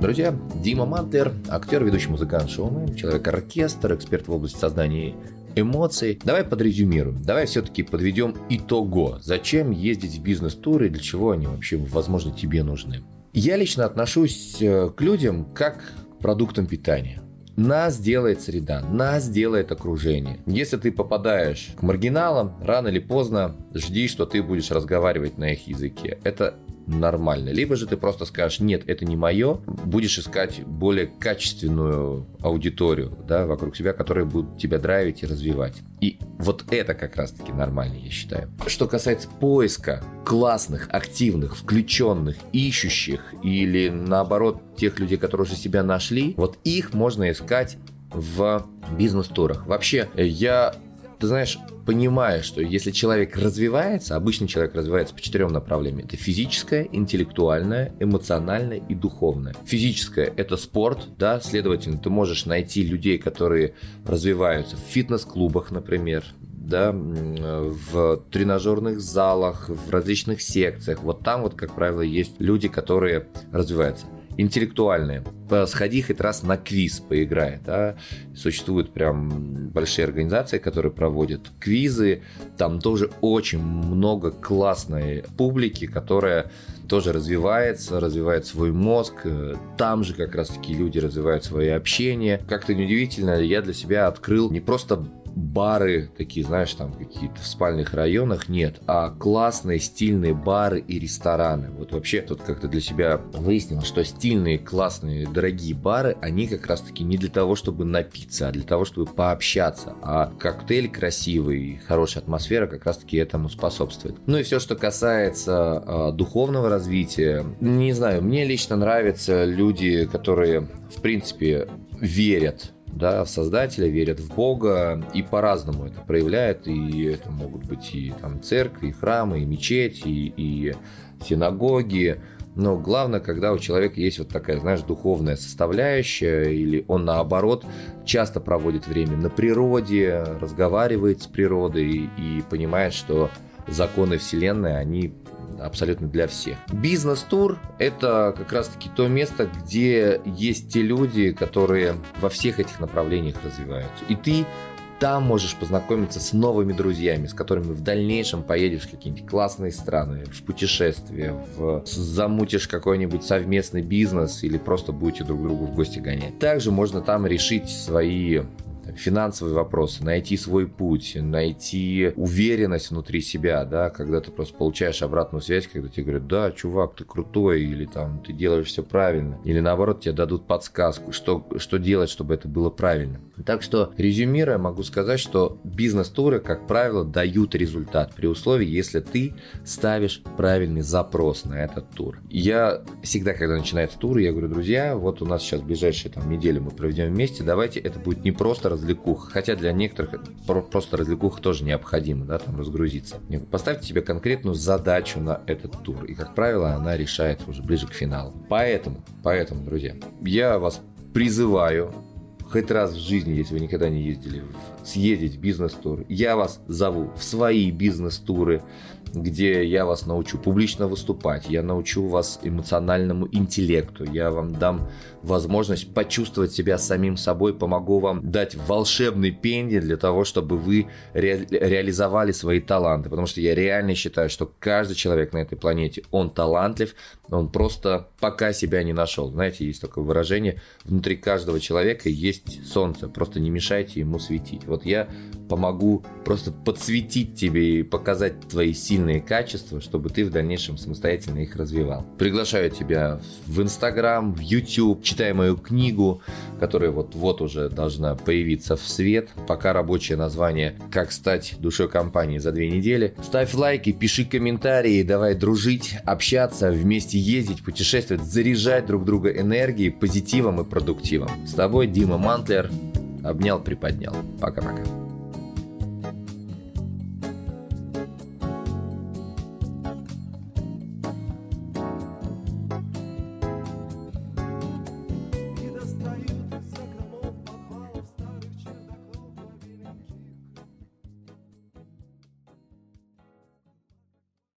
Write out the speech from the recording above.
Друзья, Дима Мантлер, актер, ведущий музыкант, шоумен, человек-оркестр, эксперт в области создания эмоций. Давай подрезюмируем. Давай все-таки подведем итого. Зачем ездить в бизнес-туры, для чего они вообще, возможно, тебе нужны? Я лично отношусь э, к людям как к продуктам питания. Нас делает среда, нас делает окружение. Если ты попадаешь к маргиналам, рано или поздно жди, что ты будешь разговаривать на их языке. Это нормально. Либо же ты просто скажешь, нет, это не мое, будешь искать более качественную аудиторию да, вокруг себя, которая будет тебя драйвить и развивать. И вот это как раз-таки нормально, я считаю. Что касается поиска классных, активных, включенных, ищущих или наоборот тех людей, которые уже себя нашли, вот их можно искать в бизнес-турах. Вообще, я ты знаешь, понимая, что если человек развивается, обычный человек развивается по четырем направлениям. Это физическое, интеллектуальное, эмоциональное и духовное. Физическое – это спорт, да, следовательно, ты можешь найти людей, которые развиваются в фитнес-клубах, например, да, в тренажерных залах, в различных секциях. Вот там вот, как правило, есть люди, которые развиваются интеллектуальные. Сходи хоть раз на квиз поиграй. Да? Существуют прям большие организации, которые проводят квизы. Там тоже очень много классной публики, которая тоже развивается, развивает свой мозг. Там же как раз-таки люди развивают свое общение. Как-то неудивительно, я для себя открыл не просто бары такие, знаешь, там какие-то в спальных районах, нет, а классные стильные бары и рестораны. Вот вообще тут как-то для себя выяснил, что стильные, классные, дорогие бары, они как раз-таки не для того, чтобы напиться, а для того, чтобы пообщаться. А коктейль красивый, хорошая атмосфера как раз-таки этому способствует. Ну и все, что касается э, духовного развития, не знаю, мне лично нравятся люди, которые, в принципе, верят да, в Создателя, верят в Бога, и по-разному это проявляют, и это могут быть и там церкви, и храмы, и мечети, и, и синагоги, но главное, когда у человека есть вот такая, знаешь, духовная составляющая, или он наоборот часто проводит время на природе, разговаривает с природой и понимает, что законы Вселенной, они абсолютно для всех. Бизнес-тур – это как раз-таки то место, где есть те люди, которые во всех этих направлениях развиваются. И ты там можешь познакомиться с новыми друзьями, с которыми в дальнейшем поедешь в какие-нибудь классные страны, в путешествие, в... замутишь какой-нибудь совместный бизнес или просто будете друг другу в гости гонять. Также можно там решить свои финансовые вопросы, найти свой путь, найти уверенность внутри себя, да, когда ты просто получаешь обратную связь, когда тебе говорят, да, чувак, ты крутой, или там ты делаешь все правильно, или наоборот тебе дадут подсказку, что, что делать, чтобы это было правильно. Так что, резюмируя, могу сказать, что бизнес-туры, как правило, дают результат при условии, если ты ставишь правильный запрос на этот тур. Я всегда, когда начинается тур, я говорю, друзья, вот у нас сейчас ближайшие там недели мы проведем вместе, давайте это будет не просто развлекуха, хотя для некоторых просто развлекуха тоже необходимо, да, там разгрузиться. Поставьте себе конкретную задачу на этот тур, и, как правило, она решается уже ближе к финалу. Поэтому, поэтому, друзья, я вас призываю хоть раз в жизни, если вы никогда не ездили, съездить в бизнес-тур. Я вас зову в свои бизнес-туры, где я вас научу публично выступать, я научу вас эмоциональному интеллекту, я вам дам возможность почувствовать себя самим собой, помогу вам дать волшебный пенди для того, чтобы вы ре- реализовали свои таланты, потому что я реально считаю, что каждый человек на этой планете, он талантлив, он просто пока себя не нашел. Знаете, есть такое выражение, внутри каждого человека есть солнце, просто не мешайте ему светить. Вот я помогу просто подсветить тебе и показать твои сильные качества, чтобы ты в дальнейшем самостоятельно их развивал. Приглашаю тебя в Инстаграм, в YouTube, читай мою книгу, которая вот-вот уже должна появиться в свет. Пока рабочее название «Как стать душой компании за две недели». Ставь лайки, пиши комментарии, давай дружить, общаться, вместе ездить, путешествовать, заряжать друг друга энергией, позитивом и продуктивом. С тобой Дима Мантлер. Обнял, приподнял. Пока-пока.